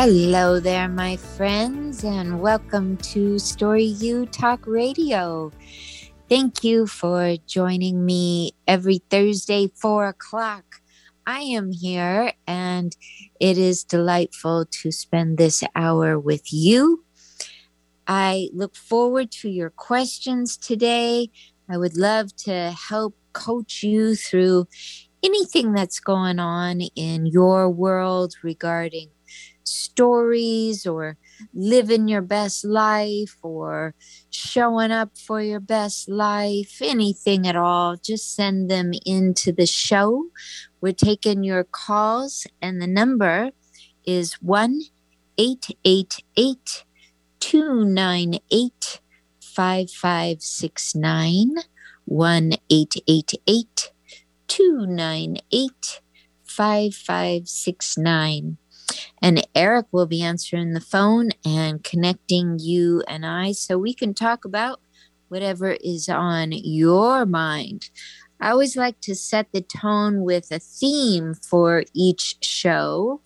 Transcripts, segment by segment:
Hello there, my friends, and welcome to Story U Talk Radio. Thank you for joining me every Thursday, four o'clock. I am here, and it is delightful to spend this hour with you. I look forward to your questions today. I would love to help coach you through anything that's going on in your world regarding stories or living your best life or showing up for your best life, anything at all, just send them into the show. We're taking your calls, and the number is 1 888 298 5569. 1 888 298 5569. And Eric will be answering the phone and connecting you and I so we can talk about whatever is on your mind. I always like to set the tone with a theme for each show,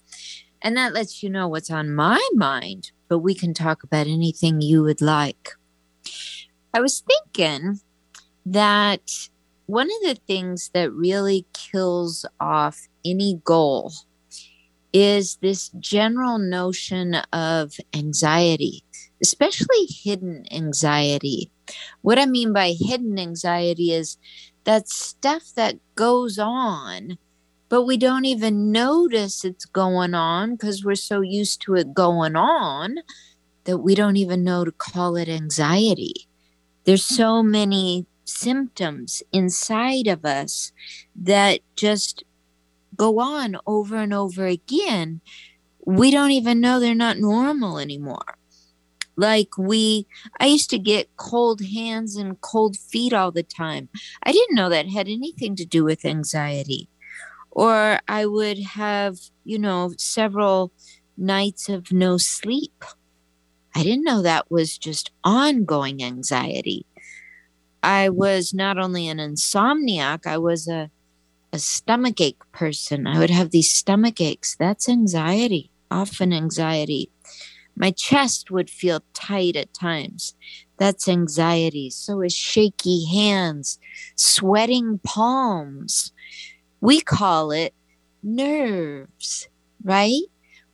and that lets you know what's on my mind, but we can talk about anything you would like. I was thinking that one of the things that really kills off any goal is this general notion of anxiety, especially hidden anxiety. What I mean by hidden anxiety is that stuff that goes on, but we don't even notice it's going on because we're so used to it going on that we don't even know to call it anxiety. There's so many symptoms inside of us that just go on over and over again, we don't even know they're not normal anymore. Like we, I used to get cold hands and cold feet all the time. I didn't know that had anything to do with anxiety. Or I would have, you know, several nights of no sleep. I didn't know that was just ongoing anxiety. I was not only an insomniac, I was a a stomach ache person. I would have these stomach aches. That's anxiety, often anxiety. My chest would feel tight at times. That's anxiety. So is shaky hands, sweating palms. We call it nerves, right?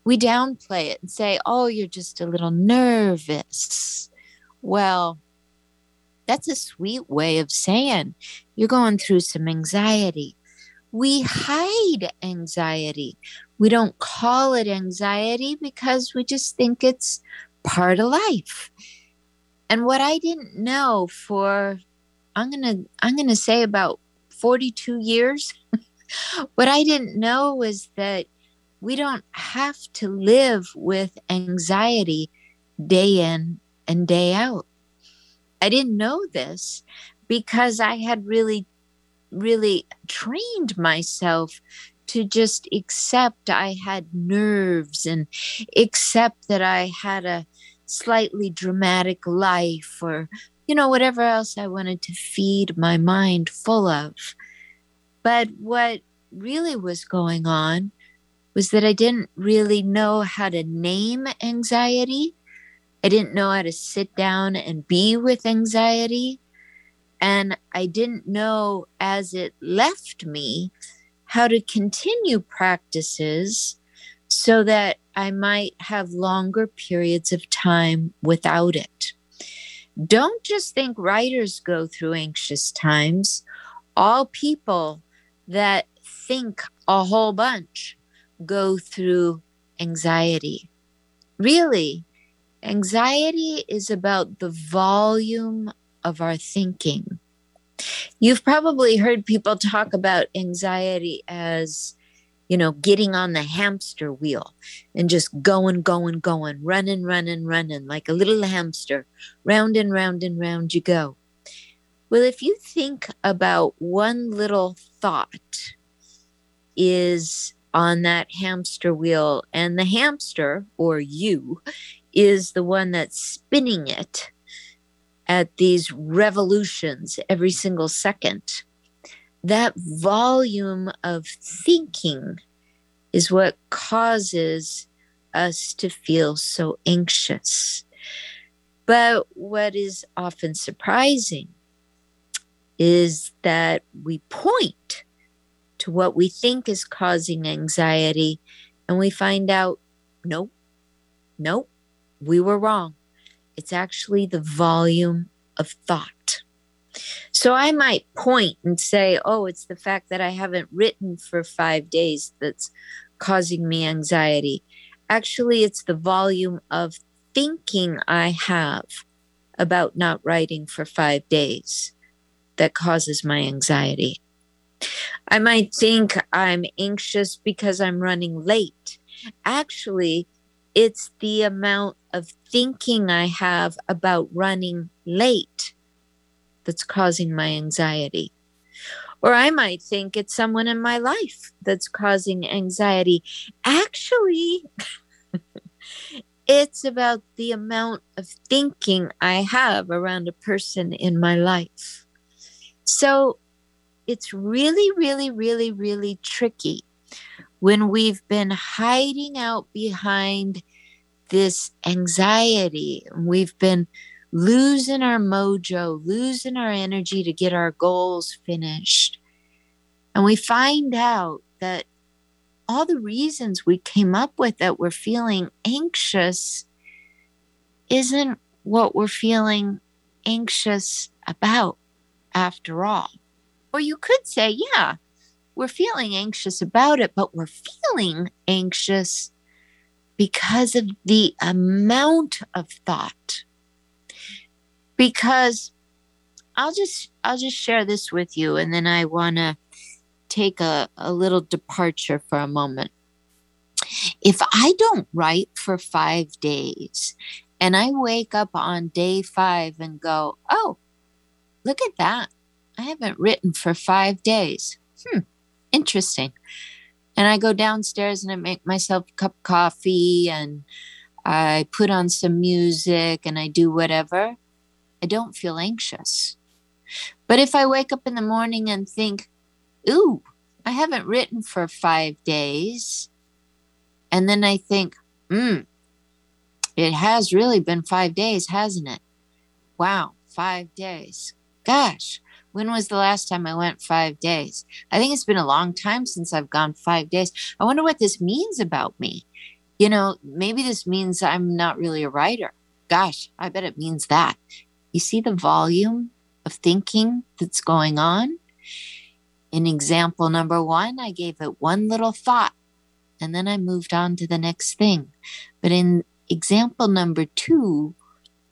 We downplay it and say, oh, you're just a little nervous. Well, that's a sweet way of saying you're going through some anxiety we hide anxiety. We don't call it anxiety because we just think it's part of life. And what I didn't know for I'm going to I'm going to say about 42 years what I didn't know was that we don't have to live with anxiety day in and day out. I didn't know this because I had really really trained myself to just accept I had nerves and accept that I had a slightly dramatic life or, you know, whatever else I wanted to feed my mind full of. But what really was going on was that I didn't really know how to name anxiety. I didn't know how to sit down and be with anxiety. And I didn't know as it left me how to continue practices so that I might have longer periods of time without it. Don't just think writers go through anxious times. All people that think a whole bunch go through anxiety. Really, anxiety is about the volume of our thinking. You've probably heard people talk about anxiety as, you know, getting on the hamster wheel and just going, going, going, running, running, running like a little hamster. Round and round and round you go. Well, if you think about one little thought is on that hamster wheel, and the hamster, or you, is the one that's spinning it at these revolutions every single second. That volume of thinking is what causes us to feel so anxious. But what is often surprising is that we point to what we think is causing anxiety and we find out nope, nope, we were wrong. It's actually the volume of thought. So I might point and say, oh, it's the fact that I haven't written for five days that's causing me anxiety. Actually, it's the volume of thinking I have about not writing for five days that causes my anxiety. I might think I'm anxious because I'm running late. Actually, it's the amount of thinking I have about running late that's causing my anxiety. Or I might think it's someone in my life that's causing anxiety. Actually, it's about the amount of thinking I have around a person in my life. So it's really, really, really, really tricky when we've been hiding out behind this anxiety. We've been losing our mojo, losing our energy to get our goals finished. And we find out that all the reasons we came up with that we're feeling anxious isn't what we're feeling anxious about after all. Or you could say, yeah, we're feeling anxious about it, but we're feeling anxious because of the amount of thought. Because I'll just I'll just share this with you and then I want to take a, a little departure for a moment. If I don't write for 5 days and I wake up on day 5 and go, "Oh, look at that. I haven't written for five days. Hmm, interesting. And I go downstairs and I make myself a cup of coffee and I put on some music and I do whatever. I don't feel anxious. But if I wake up in the morning and think, ooh, I haven't written for five days, and then I think, hmm, it has really been five days, hasn't it? Wow, five days. Gosh, when was the last time I went five days? I think it's been a long time since I've gone five days. I wonder what this means about me. You know, maybe this means I'm not really a writer. Gosh, I bet it means that. You see the volume of thinking that's going on? In example number one, I gave it one little thought and then I moved on to the next thing. But in example number two,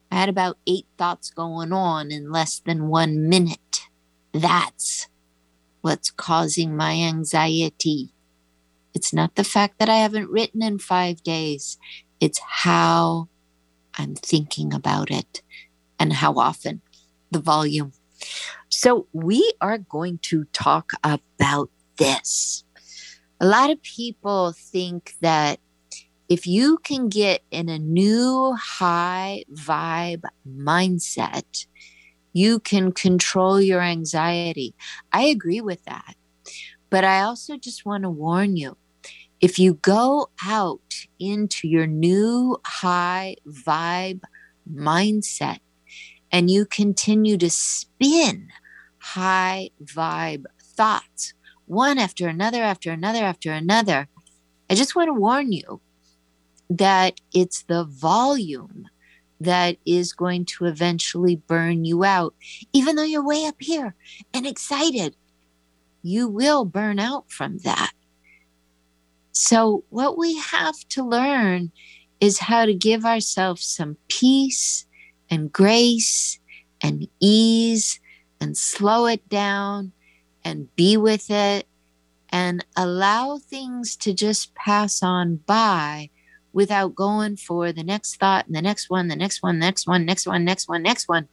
I had about eight thoughts going on in less than one minute. That's what's causing my anxiety. It's not the fact that I haven't written in five days, it's how I'm thinking about it and how often, the volume. So, we are going to talk about this. A lot of people think that if you can get in a new high vibe mindset, you can control your anxiety. I agree with that. But I also just want to warn you if you go out into your new high vibe mindset and you continue to spin high vibe thoughts, one after another, after another, after another, I just want to warn you that it's the volume that is going to eventually burn you out. Even though you're way up here and excited, you will burn out from that. So, what we have to learn is how to give ourselves some peace and grace and ease and slow it down and be with it and allow things to just pass on by without going for the next thought and the next one, the next one, next one, next one, next one, next one.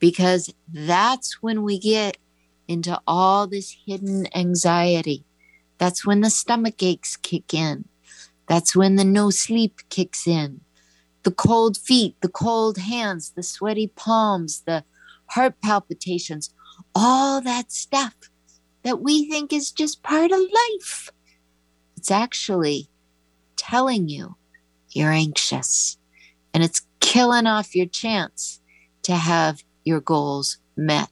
Because that's when we get into all this hidden anxiety. That's when the stomach aches kick in. That's when the no sleep kicks in. The cold feet, the cold hands, the sweaty palms, the heart palpitations, all that stuff that we think is just part of life. It's actually telling you you're anxious and it's killing off your chance to have your goals met.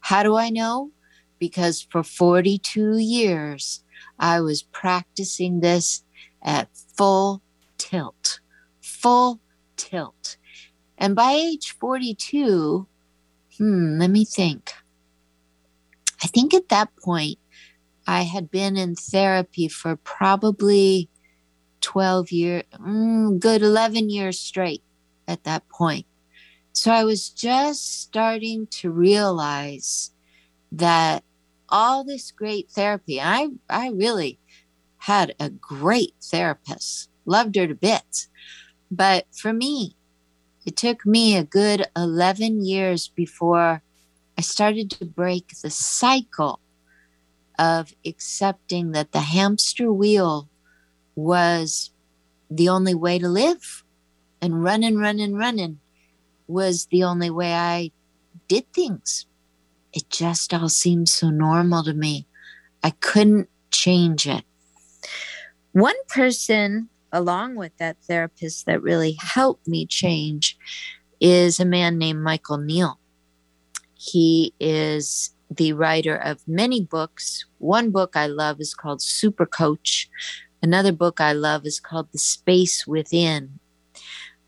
How do I know? Because for 42 years, I was practicing this at full tilt, full tilt. And by age 42, hmm, let me think. I think at that point, I had been in therapy for probably 12 years, mm, good 11 years straight at that point. So I was just starting to realize that all this great therapy, I, I really had a great therapist, loved her to bits. But for me, it took me a good 11 years before I started to break the cycle of accepting that the hamster wheel was the only way to live and running, running, running was the only way I did things. It just all seemed so normal to me. I couldn't change it. One person, along with that therapist, that really helped me change is a man named Michael Neill. He is the writer of many books. One book I love is called Super Coach. Another book I love is called The Space Within.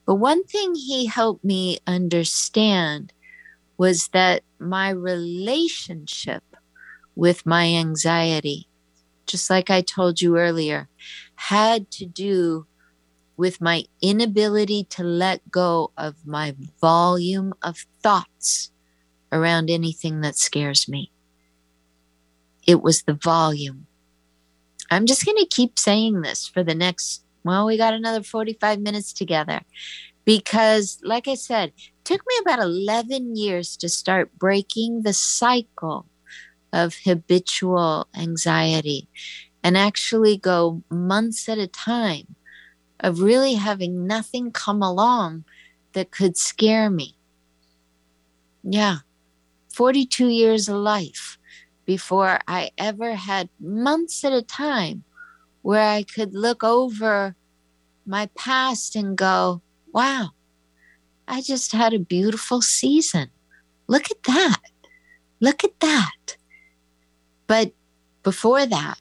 But one thing he helped me understand was that my relationship with my anxiety, just like I told you earlier, had to do with my inability to let go of my volume of thoughts around anything that scares me. It was the volume. I'm just going to keep saying this for the next well, we got another 45 minutes together because, like I said, took me about 11 years to start breaking the cycle of habitual anxiety and actually go months at a time of really having nothing come along that could scare me. Yeah, 42 years of life before I ever had months at a time where I could look over my past and go, wow, I just had a beautiful season. Look at that. Look at that. But before that,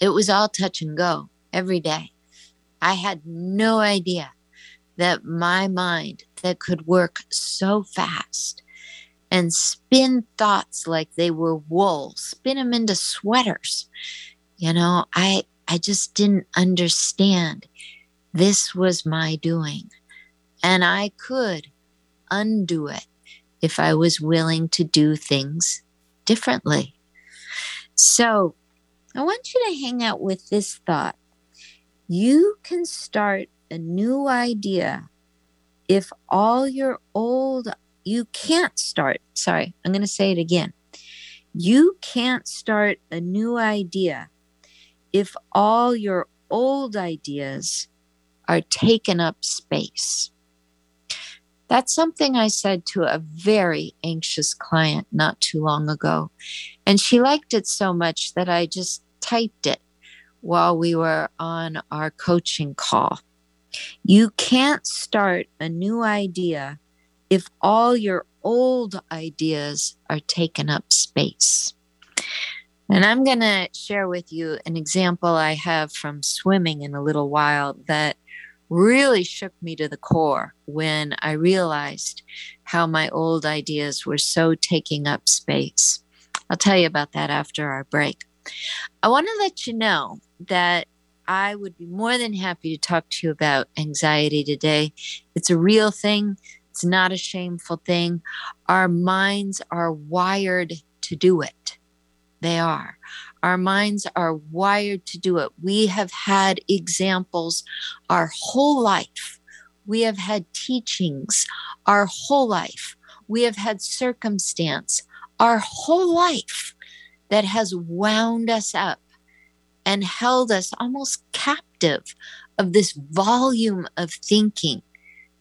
it was all touch and go every day. I had no idea that my mind that could work so fast and spin thoughts like they were wool, spin them into sweaters you know, I I just didn't understand this was my doing. And I could undo it if I was willing to do things differently. So I want you to hang out with this thought. You can start a new idea if all your old, you can't start, sorry, I'm going to say it again. You can't start a new idea if all your old ideas are taking up space. That's something I said to a very anxious client not too long ago. And she liked it so much that I just typed it while we were on our coaching call. You can't start a new idea if all your old ideas are taking up space. And I'm going to share with you an example I have from swimming in a little while that really shook me to the core when I realized how my old ideas were so taking up space. I'll tell you about that after our break. I want to let you know that I would be more than happy to talk to you about anxiety today. It's a real thing, it's not a shameful thing. Our minds are wired to do it. They are. Our minds are wired to do it. We have had examples our whole life. We have had teachings our whole life. We have had circumstance our whole life that has wound us up and held us almost captive of this volume of thinking.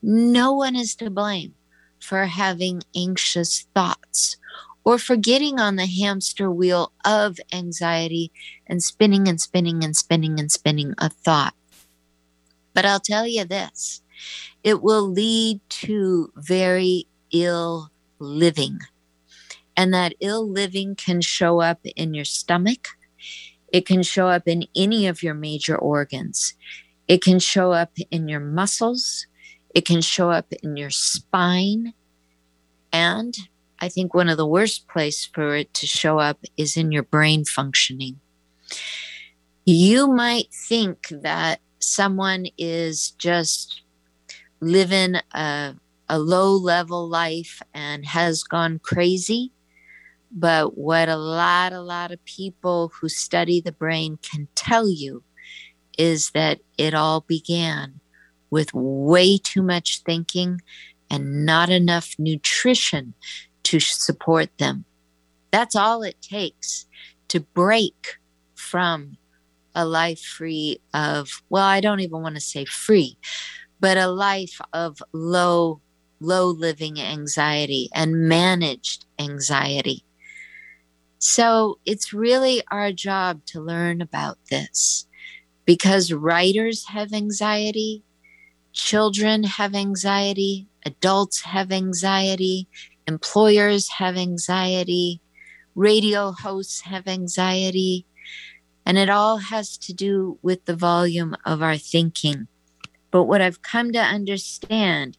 No one is to blame for having anxious thoughts or for getting on the hamster wheel of anxiety and spinning and spinning and spinning and spinning a thought. But I'll tell you this it will lead to very ill living. And that ill living can show up in your stomach. It can show up in any of your major organs. It can show up in your muscles. It can show up in your spine. And I think one of the worst places for it to show up is in your brain functioning. You might think that someone is just living a, a low level life and has gone crazy. But what a lot, a lot of people who study the brain can tell you is that it all began with way too much thinking and not enough nutrition to support them. That's all it takes to break from a life free of, well, I don't even want to say free, but a life of low, low living anxiety and managed anxiety. So it's really our job to learn about this because writers have anxiety, children have anxiety, adults have anxiety, employers have anxiety, radio hosts have anxiety, and it all has to do with the volume of our thinking. But what I've come to understand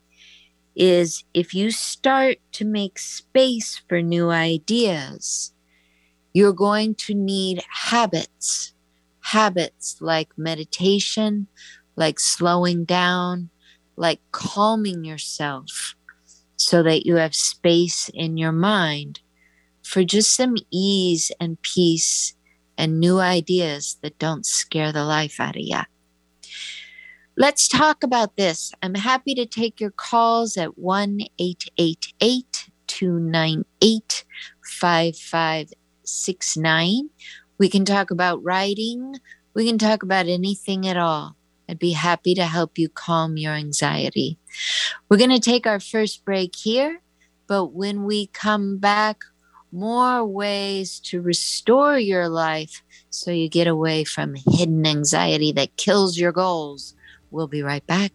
is if you start to make space for new ideas, you're going to need habits, habits like meditation, like slowing down, like calming yourself so that you have space in your mind for just some ease and peace and new ideas that don't scare the life out of you. Let's talk about this. I'm happy to take your calls at 1 888 298 5569. We can talk about writing, we can talk about anything at all. I'd be happy to help you calm your anxiety. We're going to take our first break here, but when we come back, more ways to restore your life so you get away from hidden anxiety that kills your goals. We'll be right back.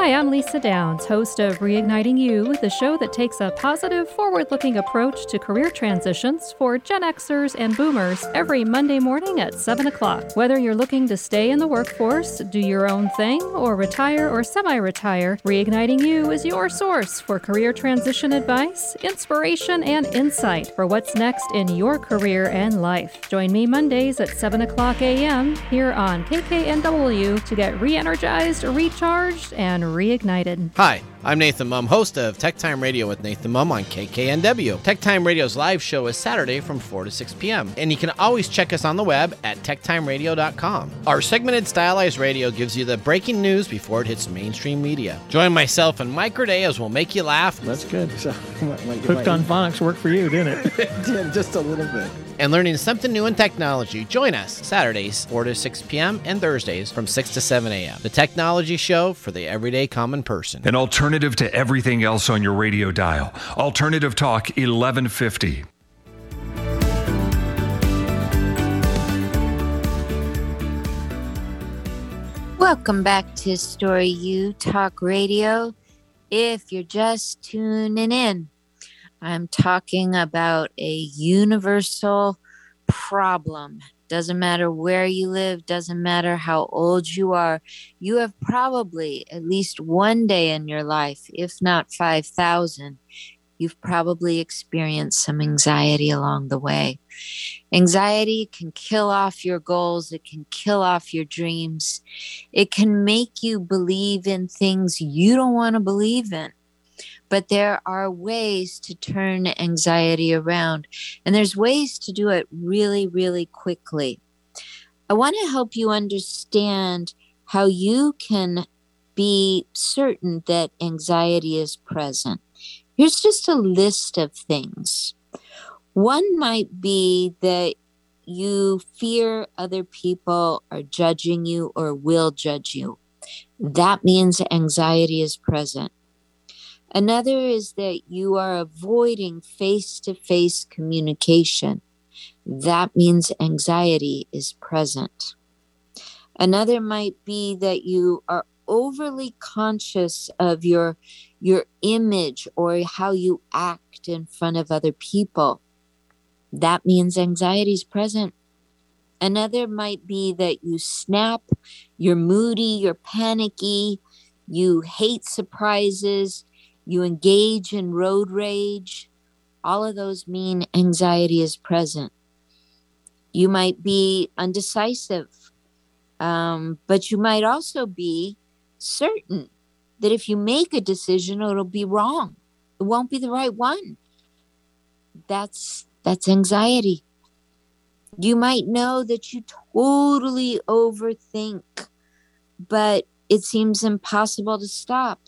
Hi, I'm Lisa Downs, host of Reigniting You, the show that takes a positive, forward looking approach to career transitions for Gen Xers and Boomers every Monday morning at 7 o'clock. Whether you're looking to stay in the workforce, do your own thing, or retire or semi retire, Reigniting You is your source for career transition advice, inspiration, and insight for what's next in your career and life. Join me Mondays at 7 o'clock a.m. here on KKNW to get re energized, recharged, and reignited. Hi, I'm Nathan Mumm, host of Tech Time Radio with Nathan Mumm on KKNW. Tech Time Radio's live show is Saturday from 4 to 6 p.m., and you can always check us on the web at techtimeradio.com. Our segmented stylized radio gives you the breaking news before it hits mainstream media. Join myself and Mike Day as we'll make you laugh. That's good. So, Hooked on Phonics worked for you, didn't it? it did, just a little bit and learning something new in technology. Join us Saturdays, 4 to 6 p.m., and Thursdays from 6 to 7 a.m. The Technology Show for the everyday common person. An alternative to everything else on your radio dial. Alternative Talk 1150. Welcome back to Story U Talk Radio. If you're just tuning in, I'm talking about a universal problem. Doesn't matter where you live, doesn't matter how old you are. You have probably at least one day in your life, if not 5,000, you've probably experienced some anxiety along the way. Anxiety can kill off your goals, it can kill off your dreams, it can make you believe in things you don't want to believe in but there are ways to turn anxiety around and there's ways to do it really really quickly. I want to help you understand how you can be certain that anxiety is present. Here's just a list of things. One might be that you fear other people are judging you or will judge you. That means anxiety is present Another is that you are avoiding face to face communication. that means anxiety is present. Another might be that you are overly conscious of your your image or how you act in front of other people. That means anxiety is present. Another might be that you snap, you're moody, you're panicky, you hate surprises, you engage in road rage. All of those mean anxiety is present. You might be undecisive, um, but you might also be certain that if you make a decision, it'll be wrong. It won't be the right one. That's that's anxiety. You might know that you totally overthink, but it seems impossible to stop.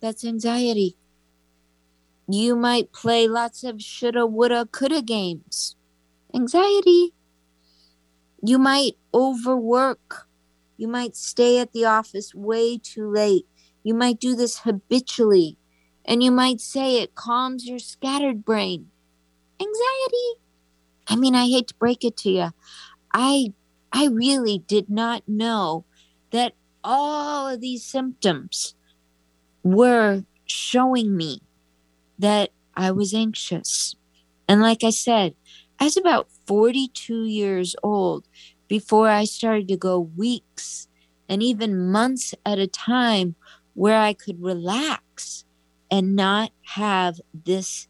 That's anxiety. You might play lots of shoulda, woulda, coulda games. Anxiety. You might overwork. You might stay at the office way too late. You might do this habitually. And you might say it calms your scattered brain. Anxiety. I mean, I hate to break it to you. I I really did not know that all of these symptoms were showing me that I was anxious. And like I said, I was about 42 years old before I started to go weeks and even months at a time where I could relax and not have this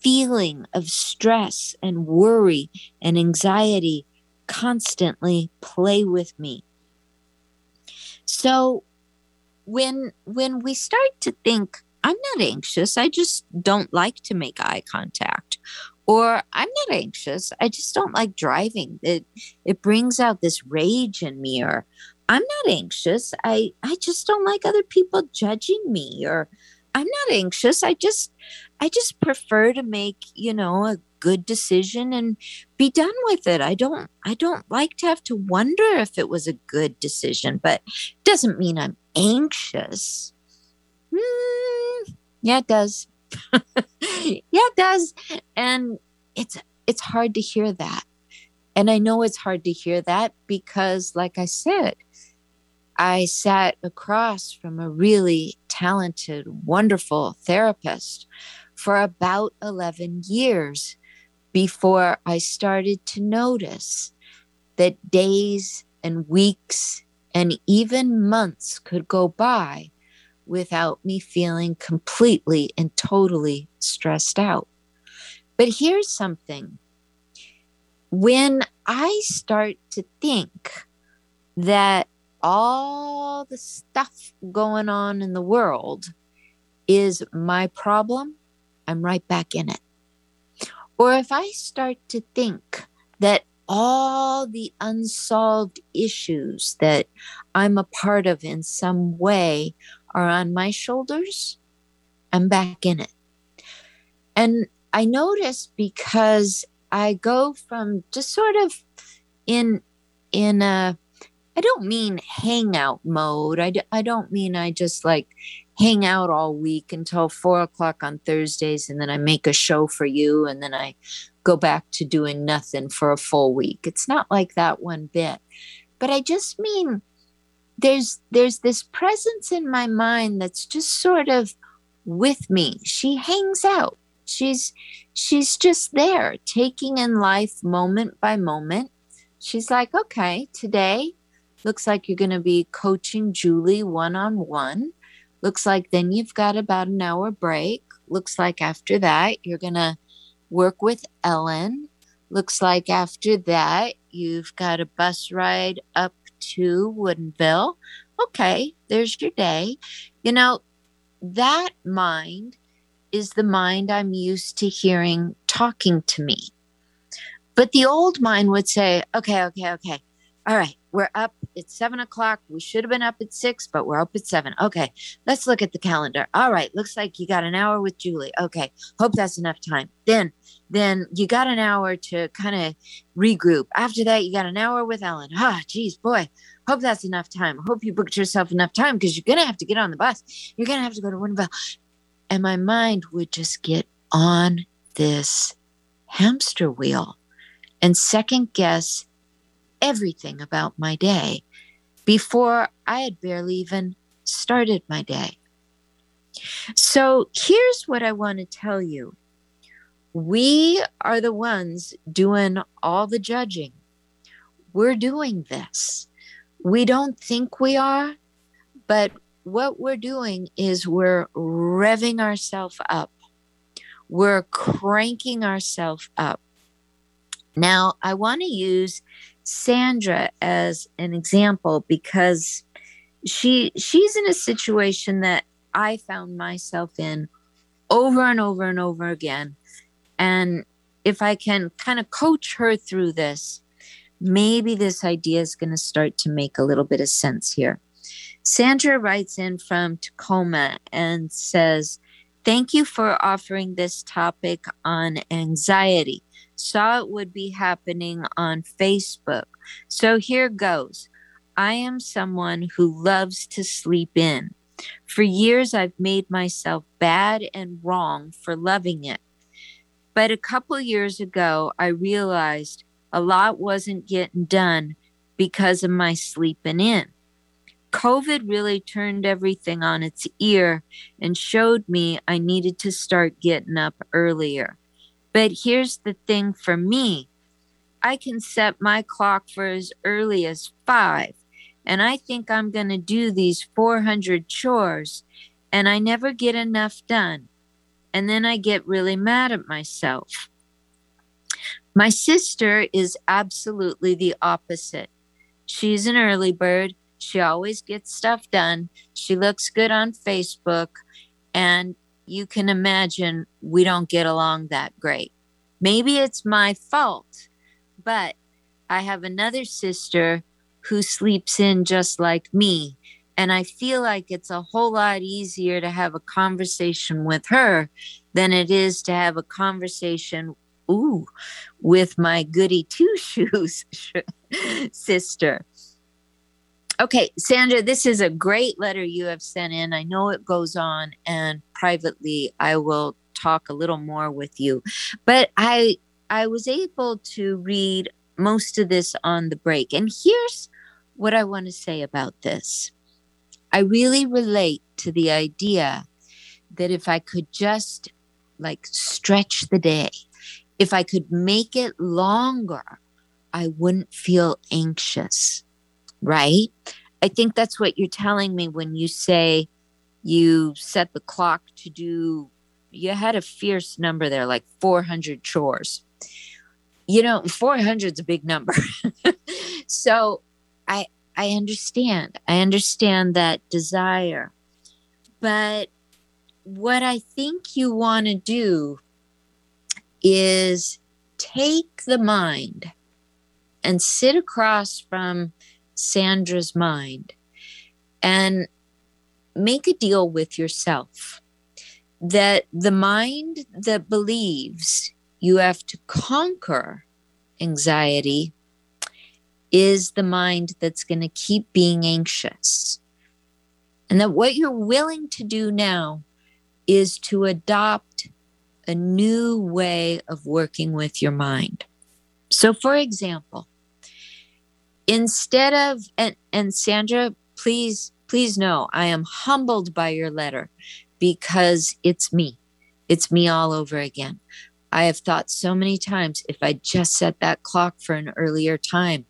feeling of stress and worry and anxiety constantly play with me. So when when we start to think I'm not anxious, I just don't like to make eye contact or I'm not anxious. I just don't like driving. It it brings out this rage in me or I'm not anxious. I I just don't like other people judging me or I'm not anxious. I just I just prefer to make, you know, a good decision and be done with it. I don't I don't like to have to wonder if it was a good decision, but doesn't mean I'm anxious. Mm, yeah, it does. yeah, it does. And it's it's hard to hear that. And I know it's hard to hear that because like I said, I sat across from a really talented, wonderful therapist for about 11 years before I started to notice that days and weeks and even months could go by without me feeling completely and totally stressed out. But here's something when I start to think that all the stuff going on in the world is my problem, I'm right back in it. Or if I start to think that all the unsolved issues that I'm a part of in some way are on my shoulders, I'm back in it. And I notice because I go from just sort of in in a I don't mean hangout mode. I, d- I don't mean I just like hang out all week until four o'clock on Thursdays and then I make a show for you and then I go back to doing nothing for a full week. It's not like that one bit. But I just mean there's there's this presence in my mind that's just sort of with me she hangs out she's she's just there taking in life moment by moment she's like okay today looks like you're going to be coaching julie one-on-one looks like then you've got about an hour break looks like after that you're going to work with ellen looks like after that you've got a bus ride up to Woodinville. Okay, there's your day. You know, that mind is the mind I'm used to hearing talking to me. But the old mind would say, okay, okay, okay. All right, we're up. It's seven o'clock. We should have been up at six, but we're up at seven. Okay, let's look at the calendar. All right, looks like you got an hour with Julie. Okay, hope that's enough time. Then, then you got an hour to kind of regroup. After that, you got an hour with Ellen. Ah, geez, boy, hope that's enough time. Hope you booked yourself enough time because you're gonna have to get on the bus. You're gonna have to go to Woodinville. And my mind would just get on this hamster wheel and second guess everything about my day before I had barely even started my day. So here's what I want to tell you we are the ones doing all the judging. We're doing this. We don't think we are, but what we're doing is we're revving ourselves up. We're cranking ourselves up. Now, I want to use Sandra as an example because she she's in a situation that I found myself in over and over and over again. And if I can kind of coach her through this, maybe this idea is going to start to make a little bit of sense here. Sandra writes in from Tacoma and says, Thank you for offering this topic on anxiety. Saw it would be happening on Facebook. So here goes. I am someone who loves to sleep in. For years, I've made myself bad and wrong for loving it. But a couple years ago, I realized a lot wasn't getting done because of my sleeping in. COVID really turned everything on its ear and showed me I needed to start getting up earlier. But here's the thing for me I can set my clock for as early as five, and I think I'm going to do these 400 chores, and I never get enough done. And then I get really mad at myself. My sister is absolutely the opposite. She's an early bird she always gets stuff done. She looks good on Facebook. And you can imagine we don't get along that great. Maybe it's my fault, but I have another sister who sleeps in just like me. And I feel like it's a whole lot easier to have a conversation with her than it is to have a conversation, ooh, with my goody two shoes sister. Okay, Sandra, this is a great letter you have sent in. I know it goes on, and privately, I will talk a little more with you. But I I was able to read most of this on the break. And here's what I want to say about this. I really relate to the idea that if I could just like stretch the day, if I could make it longer, I wouldn't feel anxious right? I think that's what you're telling me when you say you set the clock to do, you had a fierce number there, like 400 chores. You know, 400 is a big number. so I, I understand. I understand that desire. But what I think you want to do is take the mind and sit across from Sandra's mind and make a deal with yourself that the mind that believes you have to conquer anxiety is the mind that's going to keep being anxious. And that what you're willing to do now is to adopt a new way of working with your mind. So, for example, instead of and and Sandra, please please know I am humbled by your letter because it's me. It's me all over again. I have thought so many times if I just set that clock for an earlier time,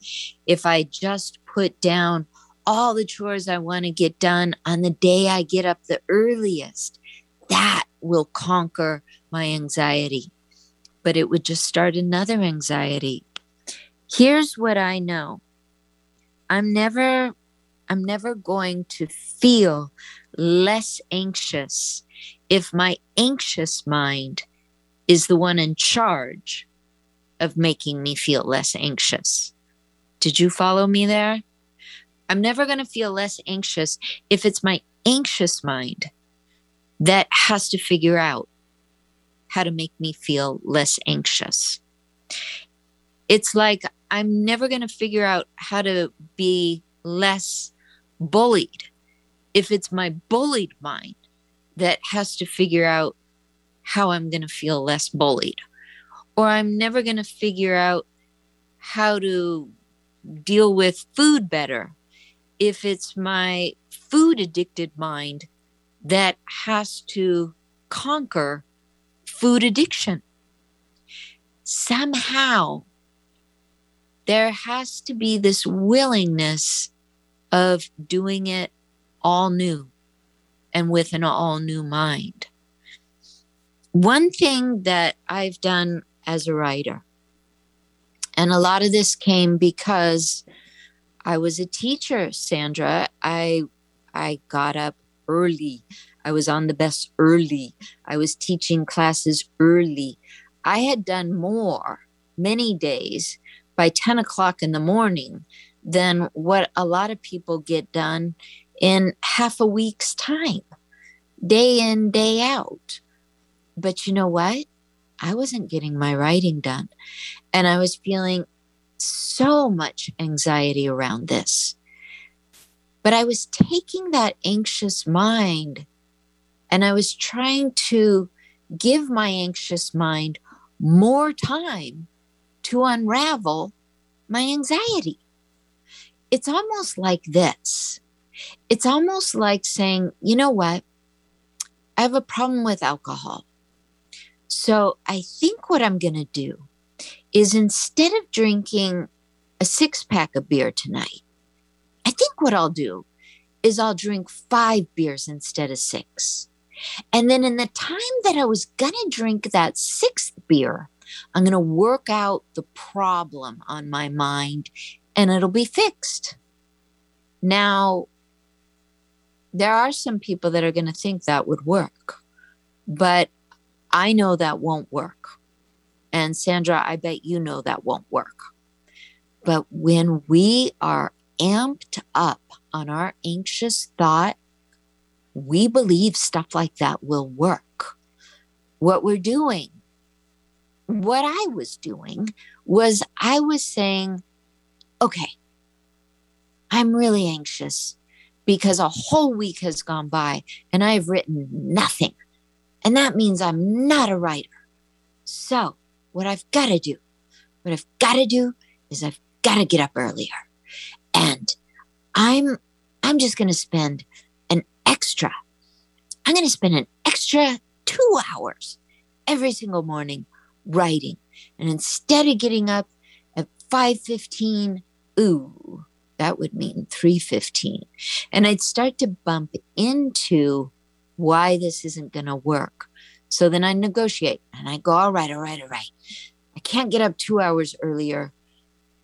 if I just put down all the chores I want to get done on the day I get up the earliest, that will conquer my anxiety. But it would just start another anxiety. Here's what I know I'm never I'm never going to feel less anxious if my anxious mind is the one in charge of making me feel less anxious. Did you follow me there? I'm never going to feel less anxious if it's my anxious mind that has to figure out how to make me feel less anxious. It's like I'm never going to figure out how to be less bullied if it's my bullied mind that has to figure out how I'm going to feel less bullied. Or I'm never going to figure out how to deal with food better, if it's my food addicted mind that has to conquer food addiction. Somehow, there has to be this willingness of doing it all new and with an all new mind. One thing that I've done as a writer, and a lot of this came because I was a teacher, Sandra. I I got up early. I was on the bus early. I was teaching classes early. I had done more many days by 10 o'clock in the morning than what a lot of people get done in half a week's time, day in, day out. But you know what? I wasn't getting my writing done. And I was feeling so much anxiety around this. But I was taking that anxious mind and I was trying to give my anxious mind more time to unravel my anxiety. It's almost like this it's almost like saying, you know what? I have a problem with alcohol. So I think what I'm going to do is instead of drinking a six pack of beer tonight, I think what I'll do is I'll drink five beers instead of six. And then in the time that I was going to drink that sixth beer, I'm going to work out the problem on my mind and it'll be fixed. Now, there are some people that are going to think that would work, but I know that won't work. And Sandra, I bet you know that won't work. But when we are amped up on our anxious thought, we believe stuff like that will work. What we're doing, what I was doing, was I was saying, okay, I'm really anxious because a whole week has gone by and I've written nothing. And that means I'm not a writer. So, what I've got to do, what I've got to do is I've got to get up earlier. And I'm I'm just going to spend an extra I'm going to spend an extra 2 hours every single morning writing. And instead of getting up at 5:15, ooh, that would mean 315 and i'd start to bump into why this isn't going to work. So then i negotiate and i go all right all right all right. I can't get up two hours earlier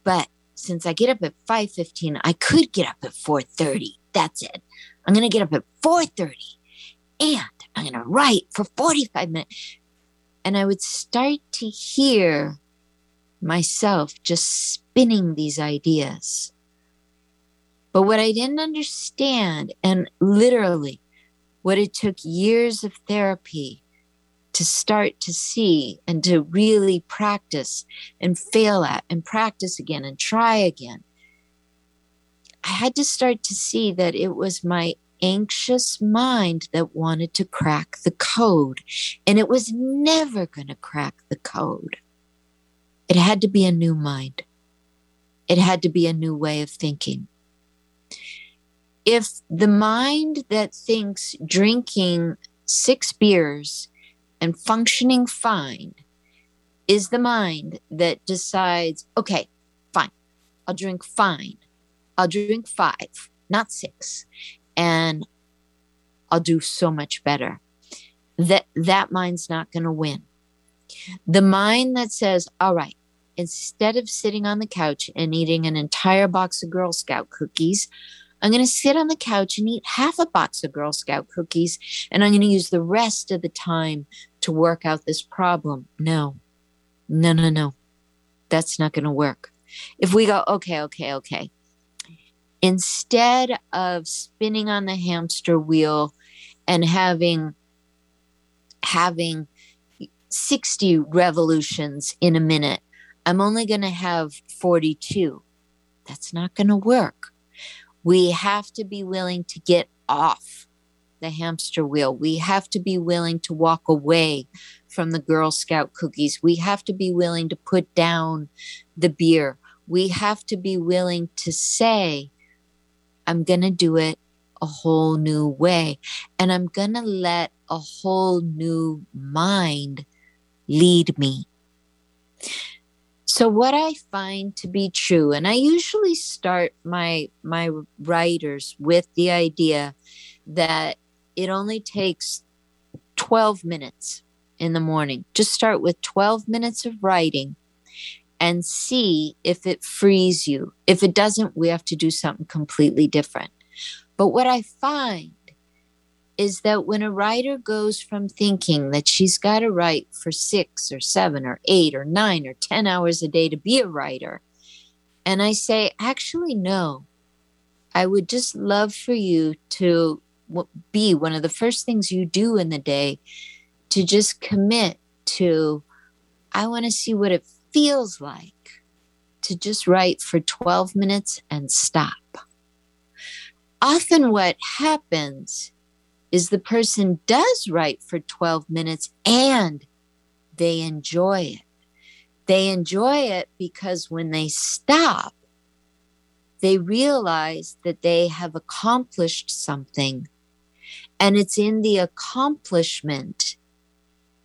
but since i get up at 5.15 i could get up at 4.30 that's it. I'm going to get up at 4.30 and i'm going to write for 45 minutes and i would start to hear myself just spinning these ideas. But what I didn't understand, and literally what it took years of therapy to start to see and to really practice and fail at and practice again and try again, I had to start to see that it was my anxious mind that wanted to crack the code. And it was never going to crack the code. It had to be a new mind, it had to be a new way of thinking if the mind that thinks drinking six beers and functioning fine is the mind that decides, okay, fine, I'll drink fine. I'll drink five, not six. And I'll do so much better. That that mind's not going to win. The mind that says, all right, instead of sitting on the couch and eating an entire box of Girl Scout cookies, I'm going to sit on the couch and eat half a box of Girl Scout cookies, and I'm going to use the rest of the time to work out this problem. No, no, no, no. That's not going to work. If we go, okay, okay, okay, instead of spinning on the hamster wheel and having having 60 revolutions in a minute, I'm only going to have 42. That's not going to work we have to be willing to get off the hamster wheel. We have to be willing to walk away from the Girl Scout cookies. We have to be willing to put down the beer. we have to be willing to say, I'm going to do it a whole new way. And I'm going to let a whole new mind lead me. So what I find to be true, and I usually start my my writers with the idea that it only takes 12 minutes in the morning. Just start with 12 minutes of writing and see if it frees you. If it doesn't, we have to do something completely different. But what I find is that when a writer goes from thinking that she's got to write for six or seven or eight or nine or 10 hours a day to be a writer, and I say, actually, no, I would just love for you to be one of the first things you do in the day to just commit to, I want to see what it feels like to just write for 12 minutes and stop. Often, what happens is the person does write for 12 minutes and they enjoy it. They enjoy it because when they stop, they realize that they have accomplished something. And it's in the accomplishment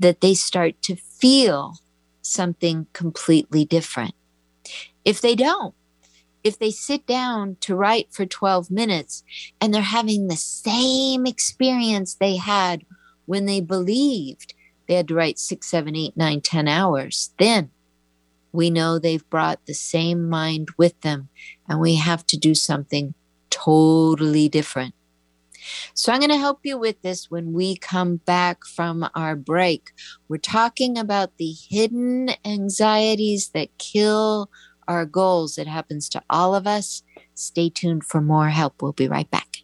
that they start to feel something completely different. If they don't, if they sit down to write for 12 minutes and they're having the same experience they had when they believed they had to write six, seven, eight, nine, ten hours, then we know they've brought the same mind with them and we have to do something totally different. So I'm going to help you with this when we come back from our break. We're talking about the hidden anxieties that kill our goals. It happens to all of us. Stay tuned for more help. We'll be right back.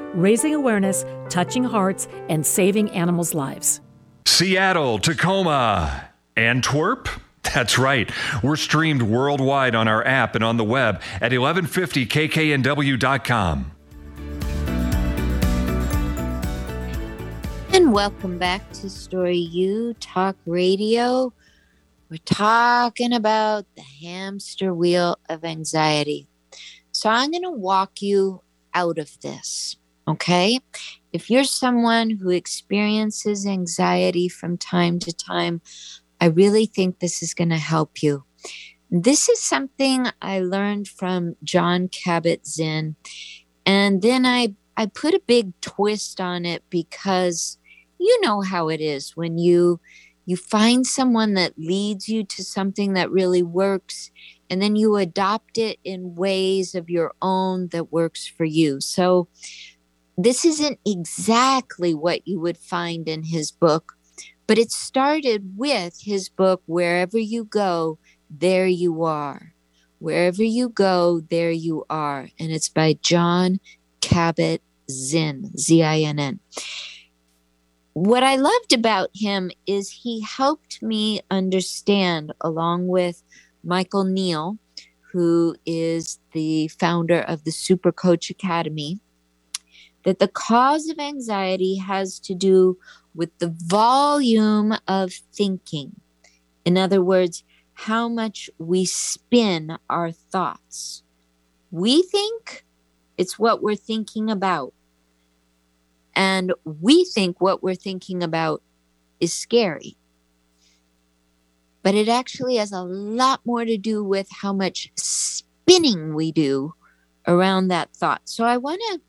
raising awareness, touching hearts, and saving animals' lives. Seattle, Tacoma, Antwerp. That's right. We're streamed worldwide on our app and on the web at 1150kknw.com. And welcome back to Story U Talk Radio. We're talking about the hamster wheel of anxiety. So I'm going to walk you out of this, okay? If you're someone who experiences anxiety from time to time, I really think this is going to help you. This is something I learned from John Kabat-Zinn. And then I, I put a big twist on it because you know how it is when you you find someone that leads you to something that really works and then you adopt it in ways of your own that works for you so this isn't exactly what you would find in his book but it started with his book wherever you go there you are. Wherever you go there you are. And it's by John Cabot zinn z-i-n-n what I loved about him is he helped me understand, along with Michael Neill, who is the founder of the Super Coach Academy, that the cause of anxiety has to do with the volume of thinking. In other words, how much we spin our thoughts. We think it's what we're thinking about. And we think what we're thinking about is scary. But it actually has a lot more to do with how much spinning we do around that thought. So I want to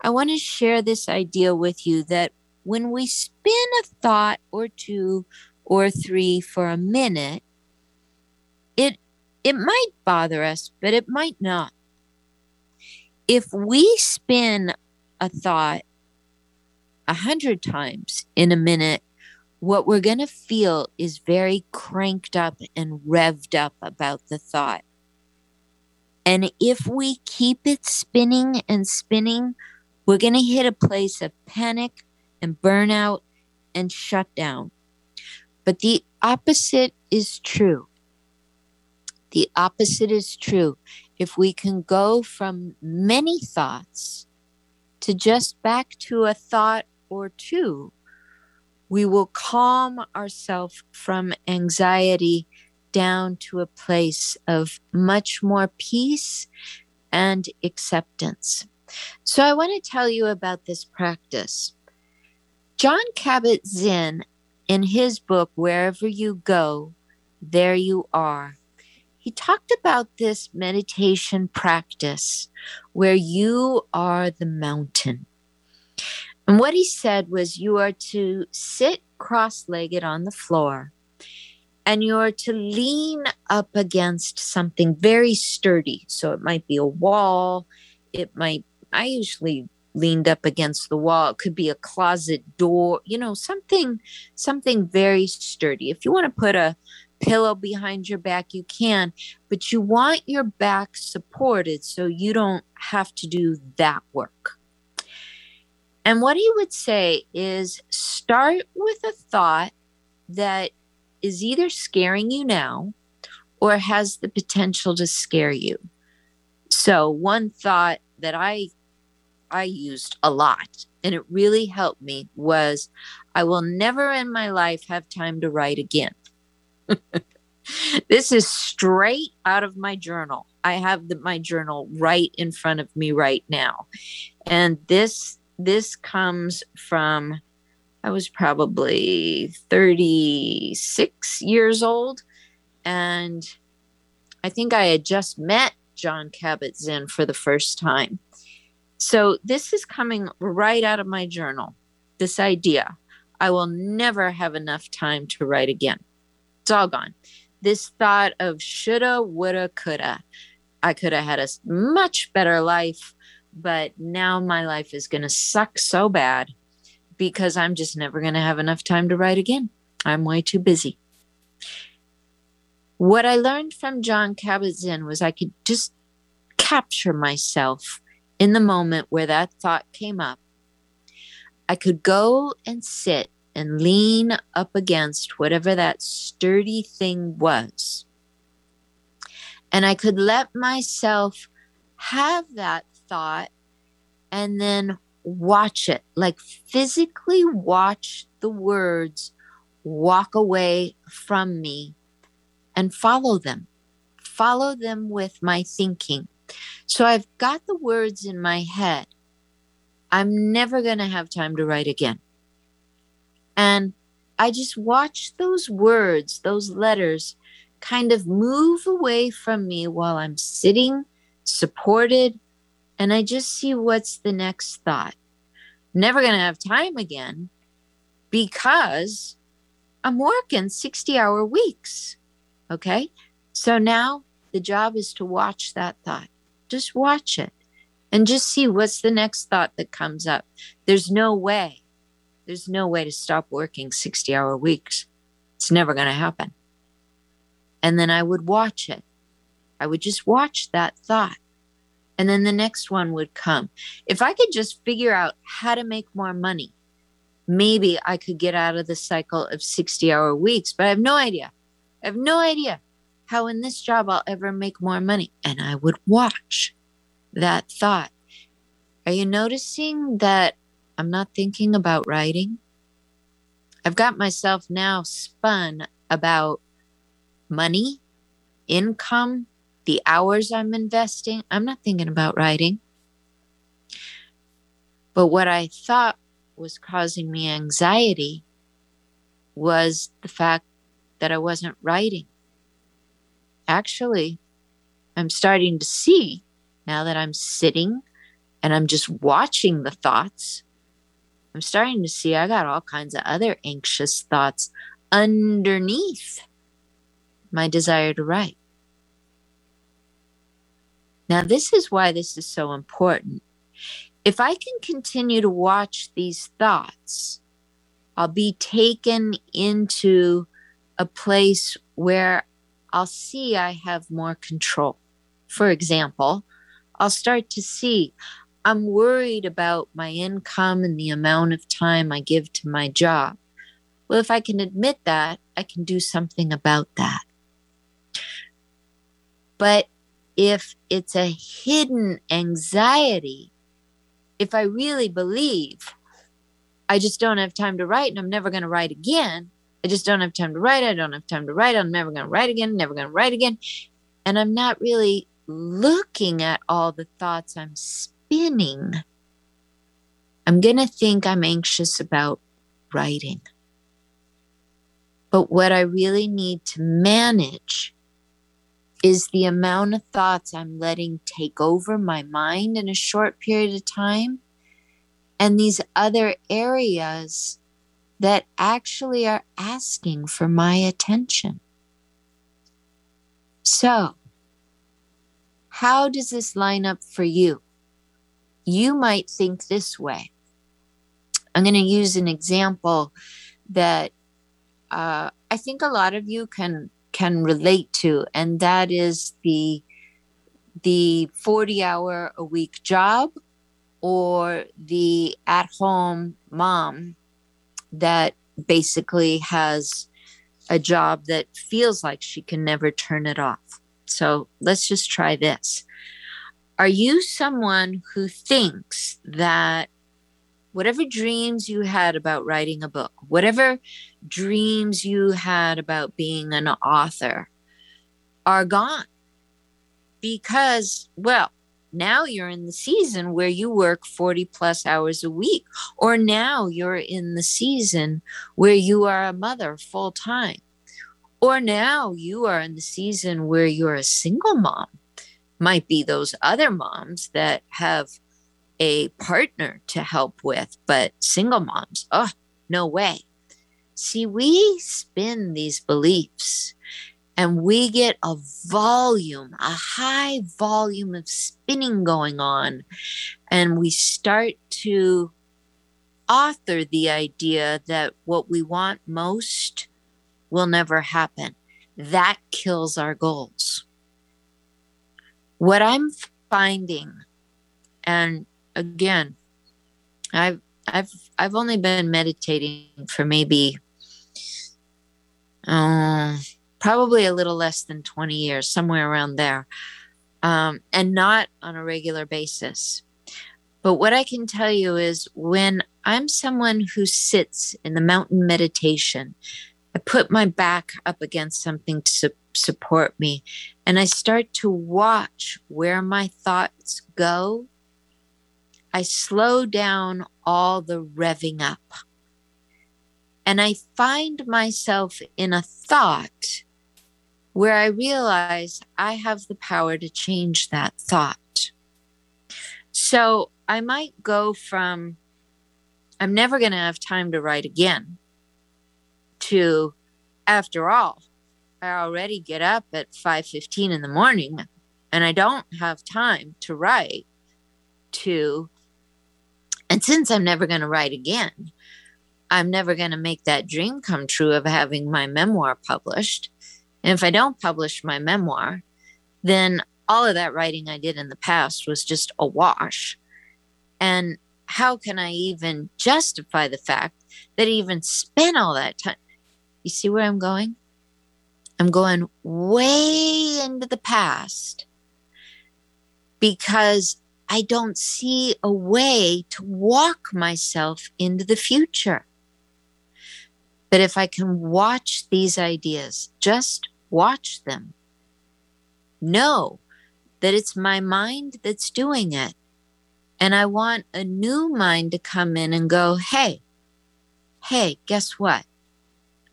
I want to share this idea with you that when we spin a thought or two or three for a minute, it it might bother us, but it might not. If we spin a thought a hundred times in a minute, what we're going to feel is very cranked up and revved up about the thought. And if we keep it spinning and spinning, we're going to hit a place of panic and burnout and shutdown. But the opposite is true. The opposite is true. If we can go from many thoughts to just back to a thought or two, we will calm ourselves from anxiety down to a place of much more peace and acceptance. So, I want to tell you about this practice. John Kabat Zinn, in his book, Wherever You Go, There You Are, he talked about this meditation practice where you are the mountain. And what he said was you are to sit cross legged on the floor and you're to lean up against something very sturdy. So it might be a wall, it might, I usually leaned up against the wall. It could be a closet door you know something something very sturdy. If you want to put a pillow behind your back you can but you want your back supported so you don't have to do that work. And what he would say is start with a thought that is either scaring you now or has the potential to scare you. So one thought that I I used a lot and it really helped me was I will never in my life have time to write again. this is straight out of my journal. I have the, my journal right in front of me right now. And this this comes from I was probably 36 years old and I think I had just met John Kabat Zinn for the first time. So this is coming right out of my journal. This idea. I will never have enough time to write again. It's all gone. This thought of shoulda, woulda, coulda. I could have had a much better life but now my life is going to suck so bad because I'm just never going to have enough time to write again. I'm way too busy. What I learned from John Kabat-Zinn was I could just capture myself in the moment where that thought came up. I could go and sit and lean up against whatever that sturdy thing was. And I could let myself have that thought and then watch it, like physically watch the words walk away from me and follow them. Follow them with my thinking. So I've got the words in my head. I'm never going to have time to write again. And I just watch those words, those letters kind of move away from me while I'm sitting supported and I just see what's the next thought. Never going to have time again because I'm working 60 hour weeks. Okay. So now the job is to watch that thought. Just watch it and just see what's the next thought that comes up. There's no way, there's no way to stop working 60 hour weeks. It's never going to happen. And then I would watch it. I would just watch that thought and then the next one would come. If I could just figure out how to make more money, maybe I could get out of the cycle of 60 hour weeks, but I have no idea. I have no idea how in this job I'll ever make more money. And I would watch that thought. Are you noticing that I'm not thinking about writing? I've got myself now spun about money, income, the hours I'm investing, I'm not thinking about writing. But what I thought was causing me anxiety was the fact that I wasn't writing. Actually, I'm starting to see now that I'm sitting and I'm just watching the thoughts. I'm starting to see I got all kinds of other anxious thoughts underneath my desire to write. Now, this is why this is so important. If I can continue to watch these thoughts I'll be taken into a place where I'll see I have more control. For example, I'll start to see I'm worried about my income and the amount of time I give to my job. Well, if I can admit that, I can do something about that. But if it's a hidden anxiety, if I really believe I just don't have time to write and I'm never going to write again, I just don't have time to write. I don't have time to write. I'm never going to write again, never going to write again. And I'm not really looking at all the thoughts I'm spinning. I'm going to think I'm anxious about writing. But what I really need to manage is the amount of thoughts I'm letting take over my mind in a short period of time and these other areas that actually are asking for my attention. So, how does this line up for you? You might think this way. I'm going to use an example that uh, I think a lot of you can can relate to, and that is the the 40 hour a week job or the at home mom that basically has a job that feels like she can never turn it off. So let's just try this. Are you someone who thinks that whatever dreams you had about writing a book, whatever dreams you had about being an author, are gone? Because, well, now you're in the season where you work 40 plus hours a week, or now you're in the season where you are a mother full time, or now you are in the season where you're a single mom. Might be those other moms that have a partner to help with, but single moms, oh, no way. See, we spin these beliefs and we get a volume, a high volume of spinning going on, and we start to author the idea that what we want most will never happen. That kills our goals. What I'm finding, and again, I've I've I've only been meditating for maybe uh, probably a little less than 20 years, somewhere around there, um, and not on a regular basis. But what I can tell you is when I'm someone who sits in the mountain meditation, I put my back up against something to su- support me, and I start to watch where my thoughts go. I slow down all the revving up. And I find myself in a thought where I realize I have the power to change that thought. So I might go from, I'm never going to have time to write again, to, after all, I already get up at 5:15 in the morning and I don't have time to write to and since I'm never going to write again, I'm never going to make that dream come true of having my memoir published. And if I don't publish my memoir, then all of that writing I did in the past was just a wash. And how can I even justify the fact that I even spent all that time? You see where I'm going? I'm going way into the past because I don't see a way to walk myself into the future. But if I can watch these ideas, just watch them. Know that it's my mind that's doing it. And I want a new mind to come in and go, hey, hey, guess what?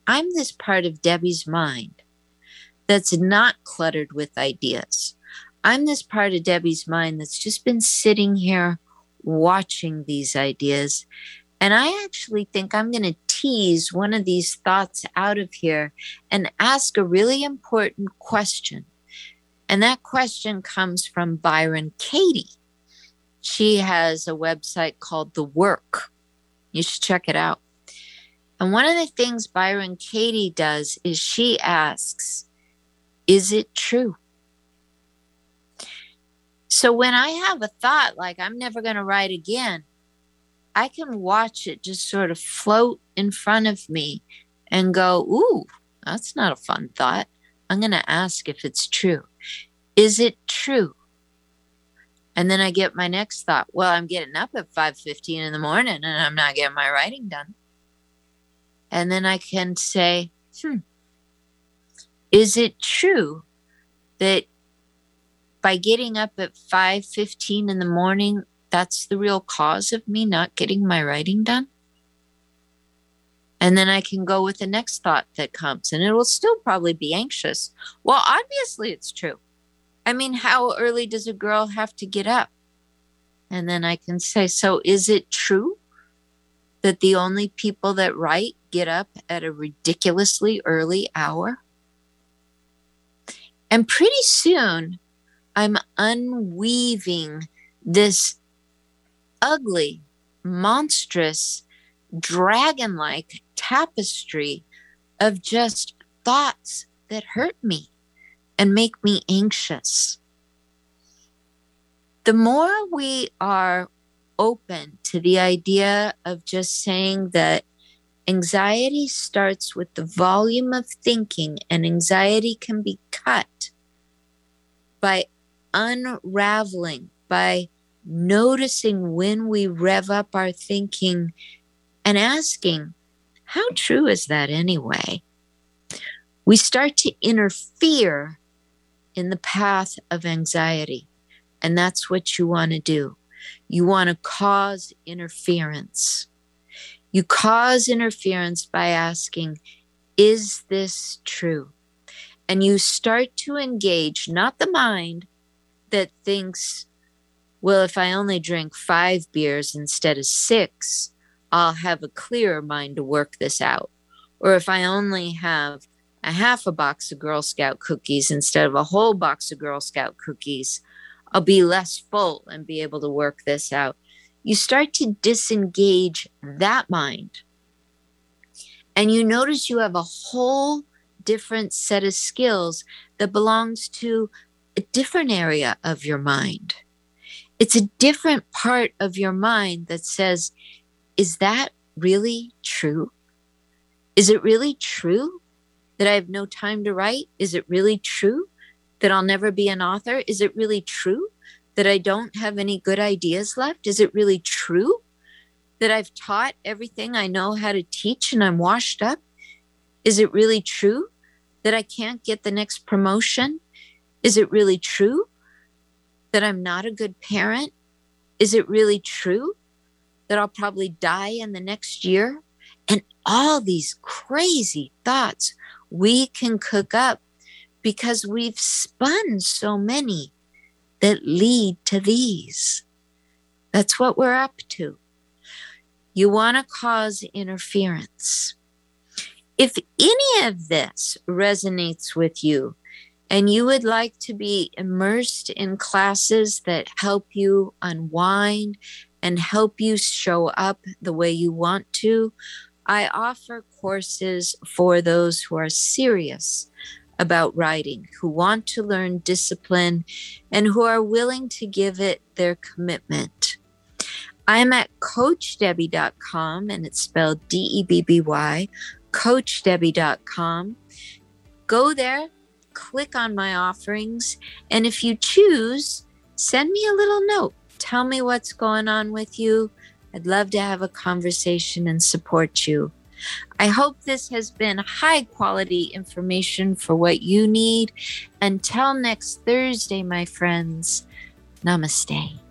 I'm this part of Debby's mind that's not cluttered with ideas. I'm this part of Debby's mind that's just been sitting here watching these ideas. And I actually think I'm going to tease one of these thoughts out of here and ask a really important question. And that question comes from Byron Katie. She has a website called The Work. You should check it out. And one of the things Byron Katie does is she asks, Is it true? So when I have a thought like I'm never going to write again, I can watch it just sort of float in front of me and go, Ooh, that's not a fun thought. I'm going to ask if it's true. Is it true? And then I get my next thought. Well, I'm getting up at 5:15 in the morning and I'm not getting my writing done. And then I can say, "Hmm. Is it true that by getting up at 5:15 in the morning, that's the real cause of me not getting my writing done?" And then I can go with the next thought that comes, and it will still probably be anxious. Well, obviously, it's true. I mean, how early does a girl have to get up? And then I can say, so is it true that the only people that write get up at a ridiculously early hour? And pretty soon, I'm unweaving this ugly, monstrous, dragon like tapestry of just thoughts that hurt me and make me anxious. The more we are open to the idea of just saying that anxiety starts with the volume of thinking, and anxiety can be cut by unraveling, by noticing when we rev up our thinking and asking, how true is that anyway? We start to interfere in the path of anxiety. And that's what you want to do. You want to cause interference. You cause interference by asking, Is this true? And you start to engage not the mind that thinks, Well, if I only drink five beers instead of six, I'll have a clearer mind to work this out. Or if I only have a half a box of Girl Scout cookies instead of a whole box of Girl Scout cookies, I'll be less full and be able to work this out. You start to disengage that mind. And you notice you have a whole different set of skills that belongs to a different area of your mind. It's a different part of your mind that says, Is that really true? Is it really true that I have no time to write? Is it really true that I'll never be an author? Is it really true that I don't have any good ideas left? Is it really true that I've taught everything I know how to teach and I'm washed up? Is it really true that I can't get the next promotion? Is it really true that I'm not a good parent? Is it really true that I'll probably die in the next year? And all these crazy thoughts we can cook up because we've spun so many that lead to these. That's what we're up to. You want to cause interference. If any of this resonates with you and you would like to be immersed in classes that help you unwind and help you show up the way you want to, I offer courses for those who are serious about writing, who want to learn discipline, and who are willing to give it their commitment. I'm at coachdebby.com and it's spelled D E B B Y, coachdebby.com. Go there, click on my offerings, and if you choose, send me a little note. Tell me what's going on with you I'd love to have a conversation and support you. I hope this has been high quality information for what you need. Until next Thursday, my friends, namaste.